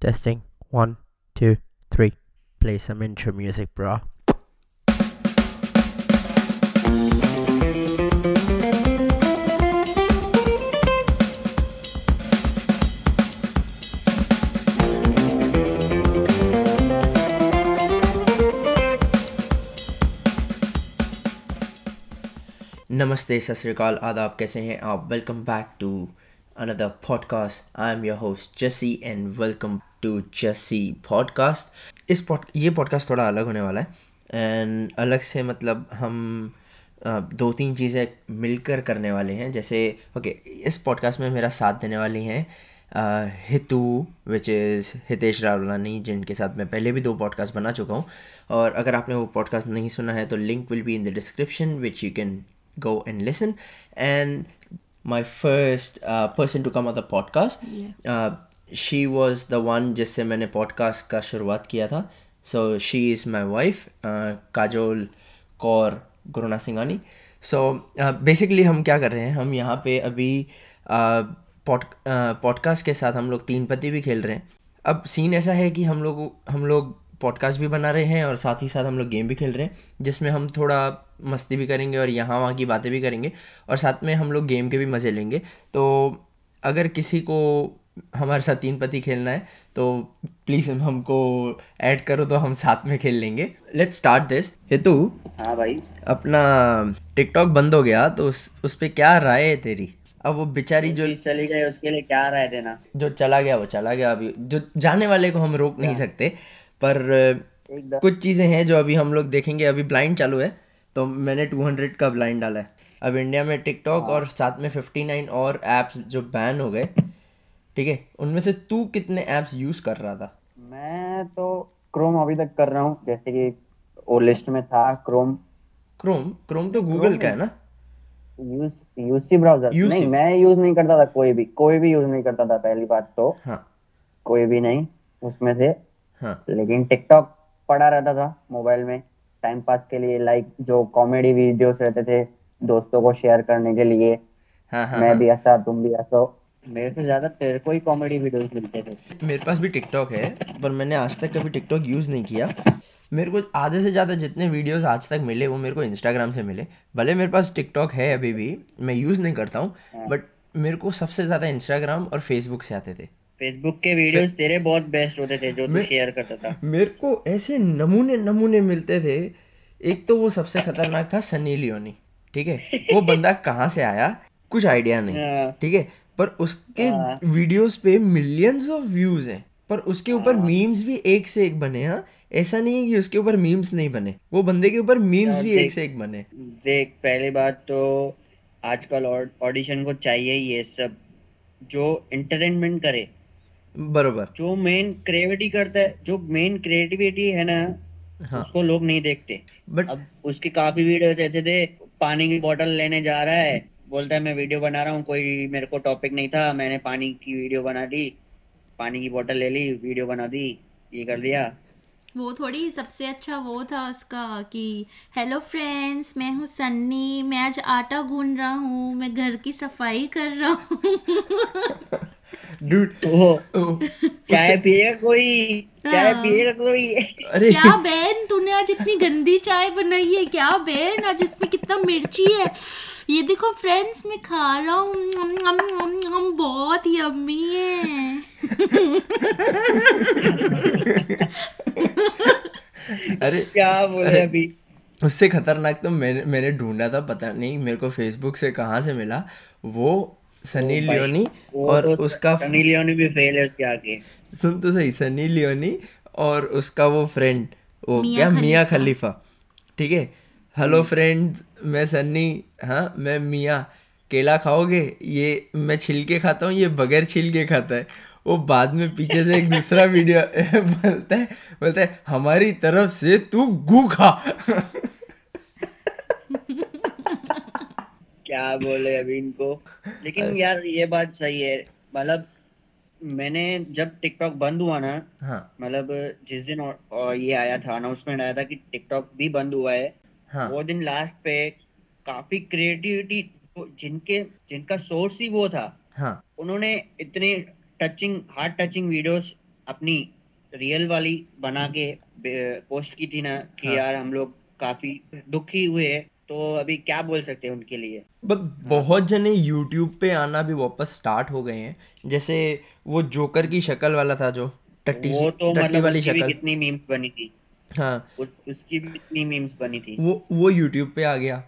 Testing. One, two, three. Play some intro music, bro. नमस्ते सत श्रीकाल आदाब कैसे हैं आप welcome back to podcast I am your host Jassi and welcome to Jassi podcast इस pod ये पॉडकास्ट थोड़ा अलग होने वाला है। एंड अलग से मतलब हम दो तीन चीज़ें मिलकर करने वाले हैं। जैसे ओके okay, इस पॉडकास्ट में मेरा साथ देने वाली हैं हितू विच इज़ हितेश रावलानी जिनके साथ मैं पहले भी दो पॉडकास्ट बना चुका हूँ। और अगर आपने वो पॉडकास्ट नहीं सुना है तो link will be in the description which you can go and listen And my first uh, person to come on the podcast, uh, she was the one जिससे मैंने podcast का शुरुआत किया था. So she is my wife, uh, Kajol Kaur गुरुना. So uh, basically हम क्या कर रहे हैं हम यहाँ पे अभी पॉड पॉडकास्ट के साथ हम लोग तीन पत्ती भी खेल रहे हैं अब सीन ऐसा है कि हम लोग हम लोग पॉडकास्ट भी बना रहे हैं और साथ ही साथ हम लोग गेम भी खेल रहे हैं जिसमें हम थोड़ा मस्ती भी करेंगे और यहाँ वहाँ की बातें भी करेंगे और साथ में हम लोग गेम के भी मज़े लेंगे। तो अगर किसी को हमारे साथ तीन पति खेलना है तो प्लीज़ हमको ऐड करो तो हम साथ में खेल लेंगे। लेट्स स्टार्ट दिस हेतु हाँ भाई। अपना टिकटॉक बंद हो गया तो उस उस पर क्या राय है तेरी? अब वो बेचारी जो चली गई उसके लिए क्या राय देना? जो चला गया वो चला गया अभी। जो जाने वाले को हम रोक नहीं सकते। पर कुछ चीज़ें हैं जो अभी हम लोग देखेंगे। अभी ब्लाइंड चालू है तो मैंने 200 का ब्लाइंड डाला है। अब इंडिया में टिकटॉक और साथ में 59 और ऐप्स जो बैन हो गए ठीक है? उनमें से तू कितने ऐप्स यूज़ कर रहा था? मैं तो क्रोम अभी तक कर रहा हूँ। जैसे कि वो लिस्ट में था क्रोम क्रोम क्रोम तो गूगल का है ना? यूज़ यूसी ब्राउज़र नहीं मैं यूज़ नहीं करता था कोई भी कोई भी यूज़ नहीं करता था पहली बात तो। हाँ। कोई भी नहीं उसमें से। हाँ। लेकिन टिकटॉक पड़ा रहता था मोबाइल में टाइम पास के लिए लाइक जो कॉमेडी वीडियोस रहते थे दोस्तों को शेयर करने के लिए। हाँ हाँ मैं भी ऐसा तुम भी ऐसा मेरे से ज़्यादा तेरे को ही कॉमेडी वीडियोस मिलते थे। मेरे पास भी टिकटॉक है पर मैंने आज तक कभी टिकटॉक यूज़ नहीं किया। मेरे को आधे से ज़्यादा जितने वीडियोस आज तक मिले वो मेरे को इंस्टाग्राम से मिले। भले मेरे पास टिकटॉक है अभी भी मैं यूज़ नहीं करता हूँ बट मेरे को सबसे ज़्यादा इंस्टाग्राम और फेसबुक से आते थे। फेसबुक के वीडियोस तेरे बहुत बेस्ट होते थे जो तू शेयर करता था। मेरे को ऐसे नमूने नमूने मिलते थे। एक तो वो सबसे खतरनाक था सनी लियोनी ठीक है? वो बंदा कहाँ से आया? कुछ आइडिया नहीं हाँ, ठीक है? पर उसके वीडियोस पे मिलियंस ऑफ़ व्यूज़ हैं। पर उसके ऊपर मीम्स भी एक से एक बने हाँ? ऐसा नहीं है कि उसके ऊपर मीम्स नहीं बने। वो बंदे के ऊपर मीम्स भी एक से एक बने। देख पहली बात तो आजकल ऑडिशन को चाहिए ही ये सब जो एंटरटेनमेंट करे। बरोबर. जो मेन क्रिएटिविटी करता है जो मेन क्रिएटिविटी है ना हाँ. उसको लोग नहीं देखते. बट अब उसके काफ़ी वीडियोस ऐसे थे पानी की बोतल लेने जा रहा है बोलता है मैं वीडियो बना रहा हूँ कोई मेरे को टॉपिक नहीं था मैंने पानी की वीडियो बना दी पानी की बोतल ले ली वीडियो बना दी ये कर दिया. वो थोड़ी सबसे अच्छा वो था उसका कि हेलो फ्रेंड्स मैं हूँ सन्नी मैं आज आटा गूंद रहा हूँ मैं घर की सफ़ाई कर रहा हूँ. डूड ओ, चाय पिएगा कोई? चाय हाँ। पिएगा कोई? अरे। क्या बहन तूने आज इतनी गंदी चाय बनाई है? क्या बहन आज इसमें कितना मिर्ची है? ये देखो फ्रेंड्स मैं खा रहा हूँ। नम, बहुत यम्मी है। अरे क्या बोले अभी? उससे खतरनाक तो मैंने मैंने ढूंढा था पता नहीं मेरे को फेसबुक से कहाँ से मिला। वो सनी लियोनी और तो उसका सनी लियोनी भी फेल है उसके आगे सुन तो सही सनी लियोनी और उसका वो फ्रेंड वो मिया क्या? मिया खलीफा। खलीफा। ठीक है? हेलो फ्रेंड मैं सन्नी हाँ मैं मिया। केला खाओगे? ये मैं छिलके खाता हूँ ये बगैर छिलके खाता है। वो बाद में पीछे से एक दूसरा वीडियो बोलता है बोलता है हमारी तरफ़ से तू गू खा क्या बोले अभी इनको? लेकिन यार ये बात सही है। मतलब मैंने जब टिकटॉक बंद हुआ ना हाँ। मतलब जिस दिन और- और ये आया था अनाउंसमेंट आया था कि टिकटॉक भी बंद हुआ है हाँ। वो दिन लास्ट पे काफ़ी क्रिएटिविटी जिनके जिनका सोर्स ही वो था हाँ। उन्होंने इतने टचिंग हार्ट टचिंग वीडियोस अपनी रियल वाली बना के पोस्ट की थी ना कि हाँ। यार हम लोग काफ़ी दुखी हुए तो अभी क्या बोल सकते हैं उनके लिए? बट बहुत जने यूट्यूब पे आना भी वापस स्टार्ट हो गए हैं। जैसे वो जोकर की शक्ल वाला था जो टट्टी वो तो टट्टी मतलब वाली उसकी भी शक्ल। कितनी मीम्स बनी थी। हाँ। उस- उसकी भी कितनी मीम्स बनी थी। वो वो यूट्यूब पे आ गया।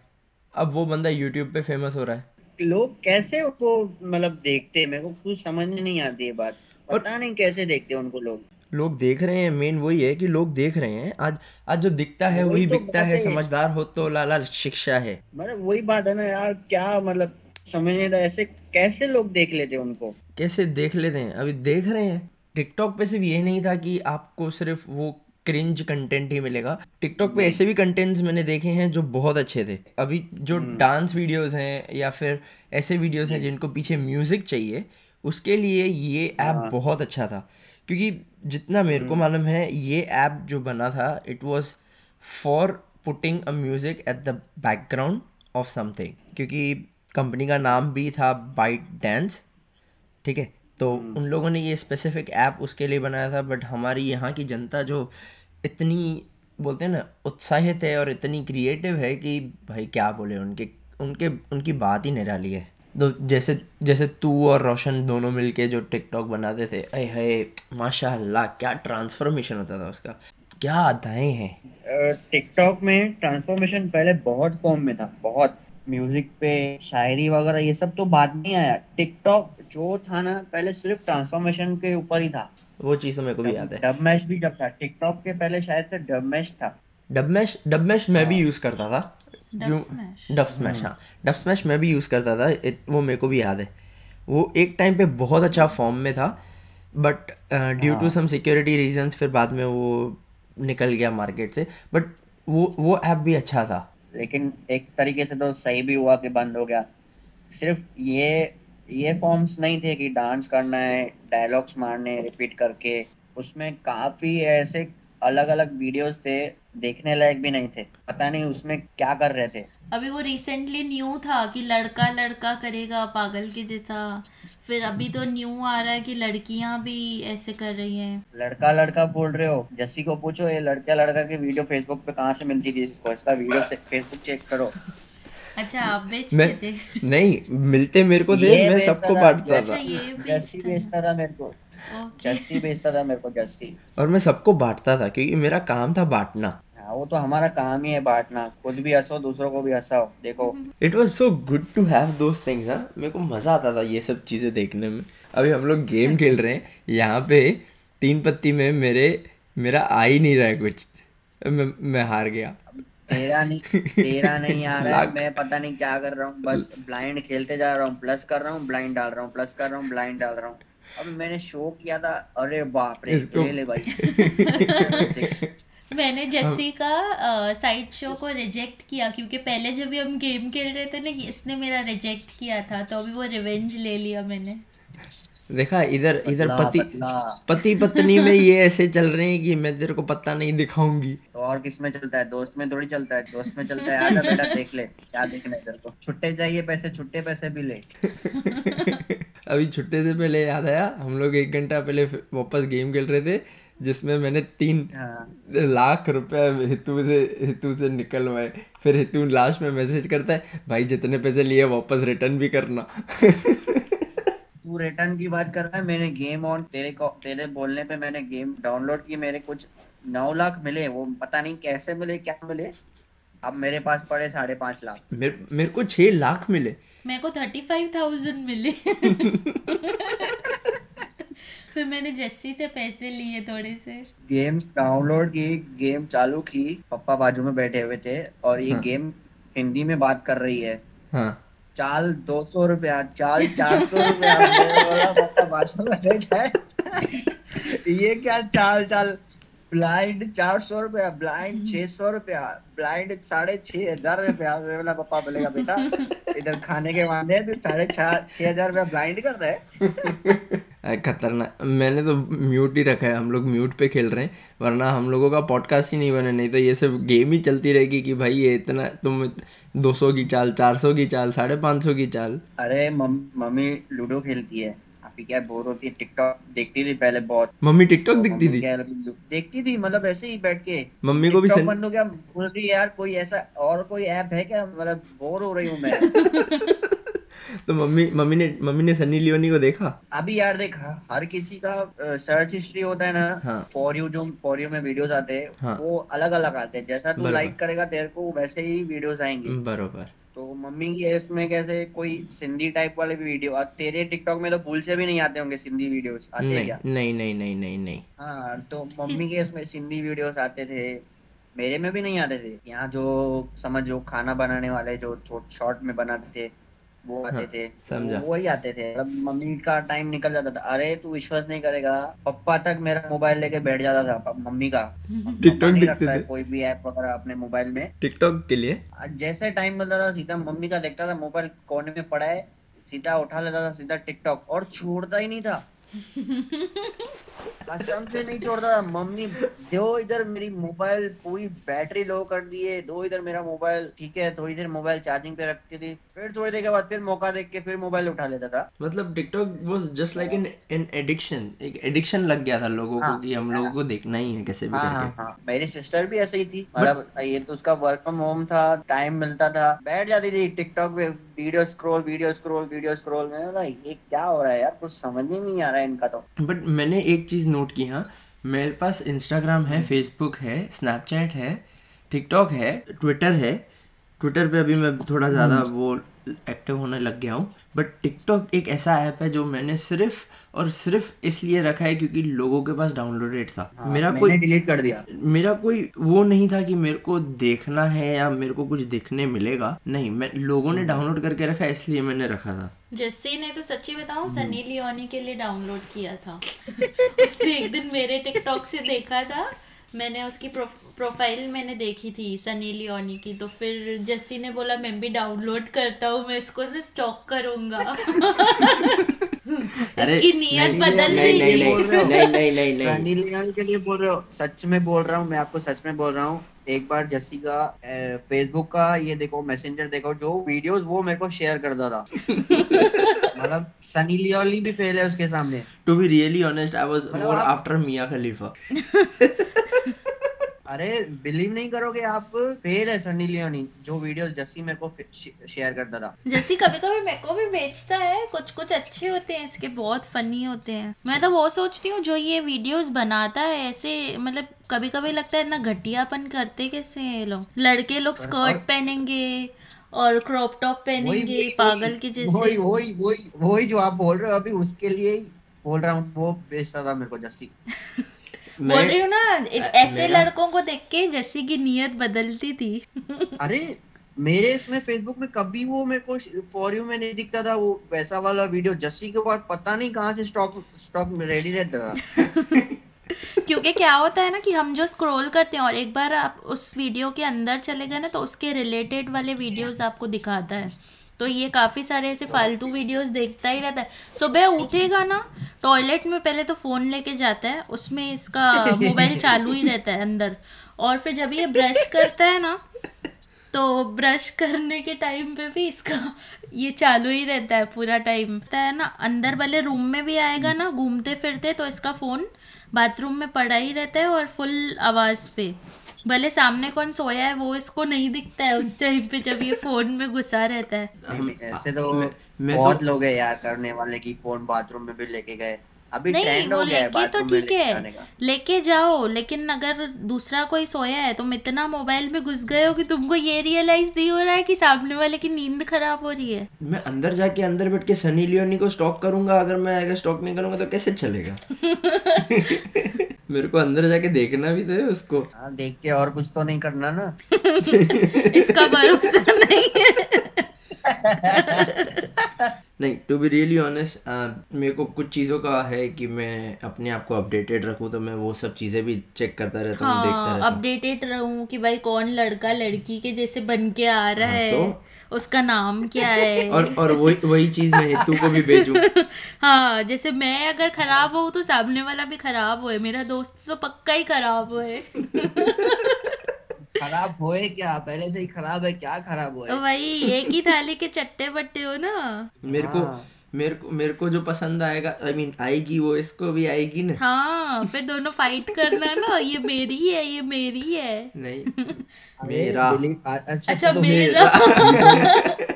अब वो बंदा यूट्यूब पे फ़ेमस हो रहा है। लोग कैसे उसको मतलब देखते हैं? मेरे को कुछ समझ नहीं आती ये बात। पता नहीं कैसे देखते हैं उनको लोग। लोग देख रहे हैं मेन वही है कि लोग देख रहे हैं। आज आज जो दिखता है वही तो बिकता है है। समझदार हो तो लाला शिक्षा है। मतलब वही बात है ना यार क्या मतलब समझ नहीं ऐसे कैसे लोग देख लेते हैं उनको? कैसे देख लेते हैं? अभी देख रहे हैं। टिकटॉक पे सिर्फ़ ये नहीं था कि आपको सिर्फ़ वो क्रिंज कंटेंट ही मिलेगा। टिकटॉक पे ऐसे भी कंटेंट्स मैंने देखे हैं जो बहुत अच्छे थे। अभी जो डांस वीडियोस हैं या फिर ऐसे वीडियोस हैं जिनको पीछे म्यूज़िक चाहिए उसके लिए ये ऐप बहुत अच्छा था। क्योंकि जितना मेरे को मालूम है ये ऐप जो बना था it was for putting a music at the background of something क्योंकि कंपनी का नाम भी था बाइट डांस ठीक है? तो उन लोगों ने ये स्पेसिफिक ऐप उसके लिए बनाया था बट हमारी यहाँ की जनता जो इतनी बोलते हैं ना उत्साहित है और इतनी क्रिएटिव है कि भाई क्या बोले उनके उनके उनकी बात ही निराली है। तो जैसे जैसे तू और रोशन दोनों मिलके जो टिकटॉक बनाते थे अय है माशाल्लाह क्या ट्रांसफॉर्मेशन होता था उसका। क्या अदाएँ हैं? टिकटॉक में ट्रांसफॉर्मेशन पहले बहुत फॉर्म में था बहुत। म्यूज़िक पे शायरी वगैरह ये सब तो बाद में आया। टिकटॉक जो था ना पहले सिर्फ़ ट्रांसफॉर्मेशन के ऊपर ही था। वो चीज़ तो मेरे को भी याद है। डब मैश भी जब था टिकटॉक के पहले शायद से डब मैश था। डब मैश डब मैश मैं भी यूज़ करता था। Dubsmash. स्मैश हाँ। डब स्मैश मैं भी यूज़ करता था इत- वो मेरे को भी याद है। वो एक टाइम पे बहुत अच्छा फॉर्म में था but due to some security reasons फिर बाद में वो निकल गया मार्केट से बट वो वो ऐप भी अच्छा था। लेकिन एक तरीके से तो सही भी हुआ कि बंद हो गया। सिर्फ़ ये ये फॉर्म्स नहीं थे कि डांस करना है डायलॉग्स मारने रिपीट करके। उसमें काफ़ी ऐसे अलग अलग वीडियोस थे देखने लायक भी नहीं थे। पता नहीं उसमें क्या कर रहे थे। अभी वो रिसेंटली न्यू था कि लड़का लड़का करेगा पागल के जैसा। फिर अभी तो न्यू आ रहा है कि लड़कियाँ भी ऐसे कर रही हैं। लड़का लड़का बोल रहे हो। जस्सी को पूछो ये लड़का लड़का की वीडियो फेसबुक पे कहाँ से मिलती थी? इसको इसका वीडियो से फेसबुक चेक करो। अच्छा आप बेचते मैं थे। नहीं मिलते मेरे को ये मैं सबको बांटता अच्छा था ये बेचता बेचता था। मेरे को। ओके। बेचता था मेरे को जस्सी और मैं सबको बांटता था क्योंकि मेरा काम था बांटना। हाँ वो तो हमारा काम ही है बांटना। खुद भी हंसो दूसरों को भी हंसाओ देखो। It was so good to have those things हाँ। मेरे को मज़ा आता था ये सब चीज़ें देखने में। अभी हम लोग गेम खेल रहे हैं। यहाँ पे तीन पत्ती में मेरे मेरा आ ही नहीं रहा है कुछ। मैं मैं हार गया। तेरा नहीं तेरा नहीं आ रहा है मैं पता नहीं क्या कर रहा हूँ बस ब्लाइंड खेलते जा रहा हूँ प्लस कर रहा हूँ ब्लाइंड डाल रहा हूँ प्लस कर रहा हूँ ब्लाइंड डाल रहा हूँ। अब मैंने शो किया था अरे बाप रे ले ले भाई। मैंने जस्सी का साइड शो को रिजेक्ट किया क्योंकि पहले जब भी हम गेम खेल रहे थे ना इसने मेरा रिजेक्ट किया था तो अभी वो रिवेंज ले लिया मैंने। देखा इधर इधर पति पति पत्नी में ये ऐसे चल रहे हैं कि मैं तेरे को पता नहीं दिखाऊँगी। तो और किसमें चलता है? दोस्त में थोड़ी चलता है। दोस्त में चलता है। आजा बेटा देख ले क्या देखना है तेरे को। छुट्टे चाहिए पैसे छुट्टे पैसे भी ले। अभी छुट्टे से पहले याद आया हम लोग एक घंटा पहले वापस गेम खेल रहे थे जिसमें मैंने तीन हाँ। लाख रुपए हितू से हितू से निकलवाए। फिर हितू लास्ट में मैसेज करता है भाई जितने पैसे लिए वापस रिटर्न भी करना। तू रिटर्न की बात कर रहा है मैंने गेम ऑन तेरे को तेरे बोलने पे मैंने गेम डाउनलोड की मेरे कुछ नौ लाख मिले वो पता नहीं कैसे मिले क्या मिले? अब मेरे पास पड़े साढ़े पाँच लाख। मेरे मेरे को छः लाख मिले। मेरे को थर्टी फाइव थाउज़ेंड मिले। फिर मैंने जस्सी से पैसे लिए थोड़े से। गेम डाउनलोड की गेम चालू की पप्पा बाजू में बैठे हुए थे और ये हाँ। गेम हिंदी में बात कर रही है। हाँ। चाल दो सौ रुपया चाल चार सौ रुपया है। ये क्या चाल चाल? ब्लाइंड चार सौ रुपया ब्लाइंड छह सौ रुपया ब्लाइंड साढ़े छह हज़ार रुपया बोला पापा बोलेगा बेटा इधर खाने के वादे तो साढ़े छह हज़ार रुपया ब्लाइंड कर रहा खतरनाक। मैंने तो म्यूट ही रखा है। हम लोग म्यूट पे खेल रहे हैं वरना हम लोगों का पॉडकास्ट ही नहीं बने। नहीं तो ये सब गेम ही चलती रहेगी कि भाई ये इतना तुम 200 की चाल 400 की चाल साढ़े पाँच सौ की चाल। अरे मम- मम्मी लूडो खेलती है। अभी क्या बोर होती है। टिकटॉक देखती थी पहले बहुत। मम्मी टिकटॉक तो दिखती थी? देखती थी मतलब ऐसे ही बैठ के। मम्मी को भी सन... बंद हो गया बोल रही यार कोई ऐसा और कोई ऐप है क्या? मतलब बोर हो रही हूँ मैं। तो मम्मी मम्मी ने मम्मी ने सन्नी लियोनी को देखा? अभी यार देखा हर किसी का सर्च हिस्ट्री होता है ना हाँ। फॉर यू जो फॉर यू में वीडियोस आते हैं हाँ। वो अलग अलग आते हैं। जैसा तू लाइक करेगा तेरे को वैसे ही वीडियोस आएँगे। बरोबर। तो मम्मी की इसमें कैसे कोई सिंधी टाइप वाले भी वीडियो और तेरे टिकटॉक में तो भूल से भी नहीं आते होंगे सिंधी वीडियोस आते हैं नहीं क्या? नहीं नहीं नहीं नहीं नहीं। हाँ तो मम्मी के इसमें सिंधी वीडियोस आते थे मेरे में भी नहीं आते थे। यहाँ जो समझ जो खाना बनाने वाले जो शॉर्ट में बनाते थे वो आते हाँ, थे समझा। वो वही आते थे। मतलब मम्मी का टाइम निकल जाता था। अरे तू विश्वास नहीं करेगा। पप्पा तक मेरा मोबाइल लेके बैठ जाता था मम्मी का। टिकटॉक पप्पा देखते रखता है थे? कोई भी ऐप वगैरह अपने मोबाइल में। टिकटॉक के लिए? जैसे टाइम मिलता था सीधा मम्मी का देखता था मोबाइल कोने में पड़ा है सीधा उठा लेता था सीधा टिकटॉक और छोड़ता ही नहीं था। कसम से नहीं छोड़ता था मम्मी दो इधर मेरी मोबाइल पूरी बैटरी लो कर दी है। दो इधर मेरा मोबाइल ठीक है थोड़ी देर मोबाइल चार्जिंग पे रखती थी। फिर थोड़ी देर के बाद फिर मौका देख के फिर मोबाइल उठा लेता था। मतलब TikTok was just like an an addiction एक एडिक्शन लग गया था लोगों को हाँ। कि हम लोगों को देखना ही है कैसे भी हाँ हाँ करके। हाँ मेरी सिस्टर भी ऐसे ही थी। मतलब ये तो उसका वर्क फ्रॉम होम था टाइम मिलता था। बैठ जाती थी टिकटॉक पे video scroll video scroll video scroll में ये क्या हो रहा है यार? कुछ समझ ही नहीं आ रहा है इनका तो। बट मैंने एक चीज़ नोट की हाँ। मेरे पास इंस्टाग्राम है फेसबुक है स्नैपचैट है टिकटॉक है ट्विटर है। ट्विटर पे अभी मैं थोड़ा ज़्यादा वो एक्टिव होने लग गया हूँ। बट टिकटॉक एक ऐसा ऐप है जो मैंने सिर्फ़ और सिर्फ़ इसलिए रखा है क्योंकि लोगों के पास डाउनलोडेड था। हाँ, मेरा कोई डिलीट कर दिया। मेरा कोई वो नहीं था कि मेरे को देखना है या मेरे को कुछ देखने मिलेगा। नहीं मैं लोगों ने डाउनलोड करके रखा है इसलिए मैंने रखा था। जस्सी ने तो सच्ची बताऊँ हम्म। सनी लियोनी के लिए डाउनलोड किया था। उसने एक दिन मेरे टिकटॉक से देखा था मैंने उसकी प्रो, प्रोफ़ाइल मैंने देखी थी सनी लियोनी की तो फिर जस्सी ने बोला मैं भी डाउनलोड करता हूँ मैं इसको ना स्टॉक करूँगा. इसकी नियत बदल नहीं, नहीं, बोल रहे? नहीं नहीं नहीं नहीं। सनी लियोनी के लिए बोल रहे हो? सच में बोल रहा हूँ मैं आपको सच में बोल रहा हूँ। एक बार जस्सी का फेसबुक का ये देखो मैसेंजर देखो जो वीडियोस वो मेरे को शेयर करता था। मतलब सनी लियोनी भी फेल है उसके सामने। To be really honest I was more after Mia Khalifa. अरे बिलीव नहीं करोगे आप फेल है सनी लियोनी जो वीडियो जस्सी मेरे को शेयर करता था। जैसी कभी कभी मेरे को भी बेचता है कुछ कुछ अच्छे होते हैं इसके बहुत फनी होते हैं। मैं तो वो सोचती हूँ जो ये वीडियोस बनाता है ऐसे मतलब कभी कभी लगता है इतना घटियापन करते कैसे हैं ये लोग? लड़के लोग स्कर्ट पहनेंगे और क्रॉप टॉप पहनेंगे पागल के वही जैसे वही वही वही जो आप बोल रहे हो अभी उसके लिए ही बोल रहा हूँ वो बेचता था मेरे को जस्सी। बोल रही हूँ ना ऐसे मेरा- लड़कों को देख के जैसी की नियत बदलती थी। अरे मेरे इसमें फेसबुक में कभी वो मेरे को फॉर यू में नहीं दिखता था वो वैसा वाला वीडियो जस्सी के बाद पता नहीं कहाँ से स्टॉक स्टॉक रेडी रहता था। क्योंकि क्या होता है ना कि हम जो स्क्रॉल करते हैं और एक बार आप उस वीडियो के अंदर चले गए ना तो उसके रिलेटेड वाले वीडियोस आपको दिखाता है। तो ये काफ़ी सारे ऐसे फालतू वीडियोस देखता ही रहता है। सुबह उठेगा ना टॉयलेट में पहले तो फ़ोन लेके जाता है उसमें इसका मोबाइल चालू ही रहता है अंदर। और फिर जब ये ब्रश करता है ना तो ब्रश करने के टाइम पे भी इसका ये चालू ही रहता है पूरा टाइम है ना अंदर वाले रूम में भी आएगा ना घूमते फिरते तो इसका फ़ोन बाथरूम में पड़ा ही रहता है और फुल आवाज़ पे। भले सामने कौन सोया है वो इसको नहीं दिखता है उस टाइम पे जब ये फ़ोन में घुसा रहता है। ऐसे तो मैं तो- बहुत लोग है यार करने वाले की फ़ोन बाथरूम में भी लेके गए। अभी नहीं ट्रेंड वो हो गया लेके तो ठीक है। लेके जाओ लेकिन अगर दूसरा कोई सोया है तुम इतना मोबाइल में घुस गए हो कि तुमको ये रियलाइज़ नहीं हो रहा है कि सामने वाले की नींद खराब हो रही है। मैं अंदर जाके अंदर बैठ के सनी लियोनी को स्टॉक करूँगा अगर मैं अगर स्टॉक नहीं करूँगा तो कैसे चलेगा? मेरे को अंदर जाके देखना भी तो है उसको। हाँ देख के और कुछ तो नहीं करना ना। इसका भरोसा नहीं है। नहीं टू बी रियली ऑनेस्ट मेरे को कुछ चीज़ों का है कि मैं अपने आप को अपडेटेड रखूँ तो मैं वो सब चीज़ें भी चेक करता रहता हूँ देखता हाँ रहता हूँ। अपडेटेड रहूँ कि भाई कौन लड़का लड़की के जैसे बन के आ रहा हाँ, है तो? उसका नाम क्या है? और और वही वही चीज़ मैं हेतु को भी भेजूं। हाँ जैसे मैं अगर खराब हूँ तो सामने वाला भी खराब होए मेरा दोस्त तो पक्का ही खराब होए खराब होए क्या? पहले से ही खराब है क्या खराब होए? तो वही एक ही थाली के चट्टे बट्टे हो ना। मेरे को हाँ। मेरे को मेरे को जो पसंद आएगा आई I मीन mean, आएगी वो इसको भी आएगी ना। हाँ फिर दोनों फाइट करना ना ये मेरी है ये मेरी है। नहीं मेरा। अच्छा अच्छा सुनो, मेरा।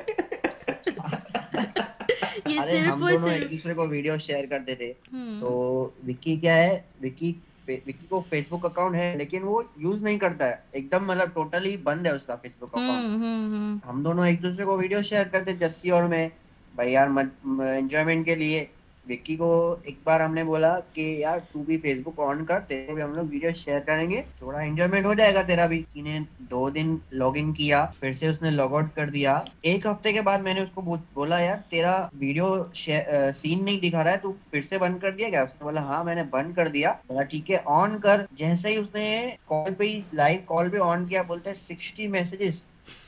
ये अरे हम दोनों एक दूसरे को वीडियो शेयर करते थे। हम्म, तो विक्की क्या है? विक्की विक्की को फेसबुक अकाउंट है लेकिन वो यूज़ नहीं करता है। एकदम मतलब टोटली बंद है उसका फेसबुक अकाउंट हम्म हम्म हम्म। हम दोनों एक दूसरे को वीडियो शेयर करते जस्सी और मैं। भाई यार एंजॉयमेंट के लिए। विक्की को एक बार हमने बोला कि, यार, तू भी फेसबुक ऑन कर, तेरे भी हम लोग वीडियो शेयर करेंगे। थोड़ा एंजॉयमेंट हो जाएगा तेरा भी। ने दो दिन लॉग इन किया, फिर से उसने लॉग आउट कर दिया। एक हफ़्ते के बाद मैंने उसको बोला यार, तेरा वीडियो सीन नहीं दिखा रहा है, तू फिर से बंद कर दिया क्या? उसने बोला हाँ मैंने बंद कर दिया। बोला, ठीक है ऑन कर। जैसे ही उसने कॉल पे लाइव कॉल पे ऑन किया, बोलते सिक्सटी मैसेजेस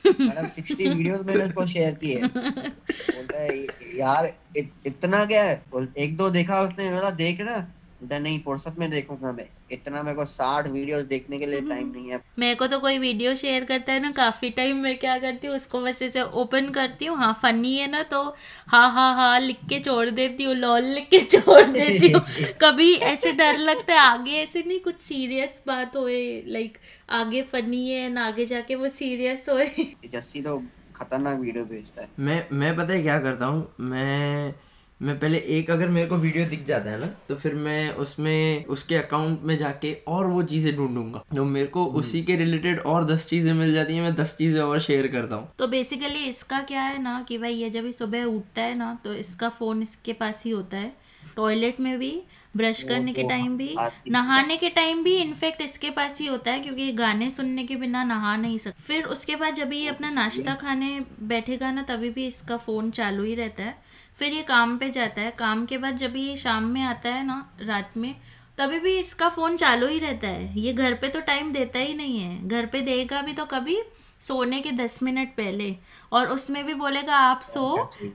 मतलब सिक्सटी वीडियोस मैंने उसको शेयर किए। बोलता है यार इत, इतना क्या है? एक दो देखा उसने देख ना। बोलता नहीं फुर्सत में देखूँगा मैं। इतना मेरे को साठ वीडियोस देखने के लिए टाइम नहीं है। मेरे को तो कोई वीडियो शेयर करता है ना काफ़ी टाइम मैं क्या करती हूँ उसको बस ऐसे ओपन करती हूँ। हाँ फनी है ना तो हाँ हाँ हाँ लिख के छोड़ देती हूँ लॉल लिख के छोड़ देती हूँ। कभी ऐसे डर लगता है आगे ऐसे नहीं कुछ सीरियस बात होए लाइक आगे फनी है ना आगे जाके वो सीरियस होए। जस्सी तो खतरनाक वीडियो भेजता है। मैं मैं पता है क्या करता हूँ मैं मैं पहले एक अगर मेरे को वीडियो दिख जाता है ना तो फिर मैं उसमें उसके अकाउंट में जाके और वो चीज़ें ढूंढूँगा। जो मेरे को उसी के रिलेटेड और दस चीज़ें मिल जाती हैं मैं दस चीज़ें और शेयर करता हूँ। तो बेसिकली इसका क्या है ना कि भाई ये जब ये सुबह उठता है ना तो इसका फ़ोन इसके पास ही होता है। टॉयलेट में भी ब्रश करने के तो टाइम भी नहाने के टाइम भी इनफेक्ट इसके पास ही होता है क्योंकि गाने सुनने के बिना नहा नहीं सकता। फिर उसके बाद जब ये अपना नाश्ता खाने बैठेगा ना तभी भी इसका फ़ोन चालू ही रहता है। फिर ये काम पे जाता है। काम के बाद जब ये शाम में आता है ना रात में तभी भी इसका फ़ोन चालू ही रहता है। ये घर पे तो टाइम देता ही नहीं है। घर पे देगा भी तो कभी सोने के दस मिनट पहले। और उसमें भी बोलेगा आप सो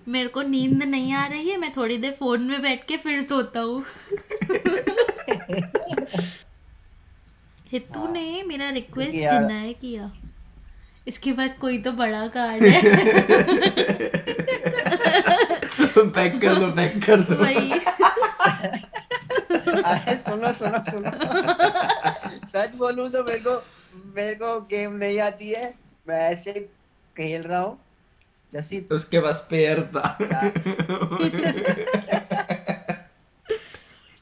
मेरे को नींद नहीं आ रही है मैं थोड़ी देर फ़ोन में बैठ के फिर सोता हूँ। हितू ने मेरा रिक्वेस्ट डिनाई किया। इसके पास कोई तो बड़ा कार्ड है। पैक कर दो पैक कर दो। वही। अरे सुनो सुनो सुनो। सच बोलूँ तो मेरे को मेरे को गेम नहीं आती है। मैं ऐसे खेल रहा हूँ। जैसी उसके पास पेयर था।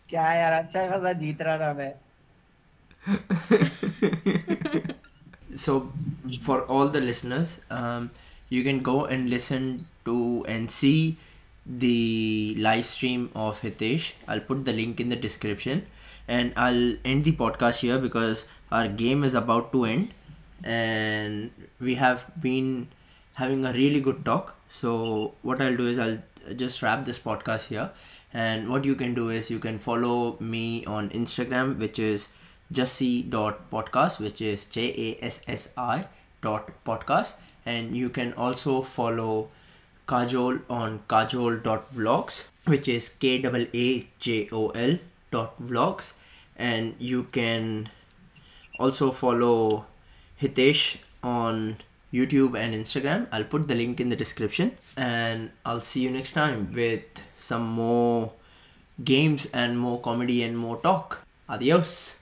क्या यार अच्छा खासा जीत रहा था मैं। So for all the listeners um, you can go and listen to and see the live stream of hitesh. I'll put the link in the description. And i'll end the podcast here because our game is about to end. And we have been having a really good talk. So what i'll do is i'll just wrap this podcast here. And what you can do is you can follow me on instagram which is jassi.podcast which is j-a-s-s-i dot podcast. And you can also follow kajol on kajol.vlogs which is k-a-a-j-o-l dot vlogs. And you can also follow hitesh on youtube and instagram. I'll put the link in the description. And i'll see you next time with some more games and more comedy and more talk. Adios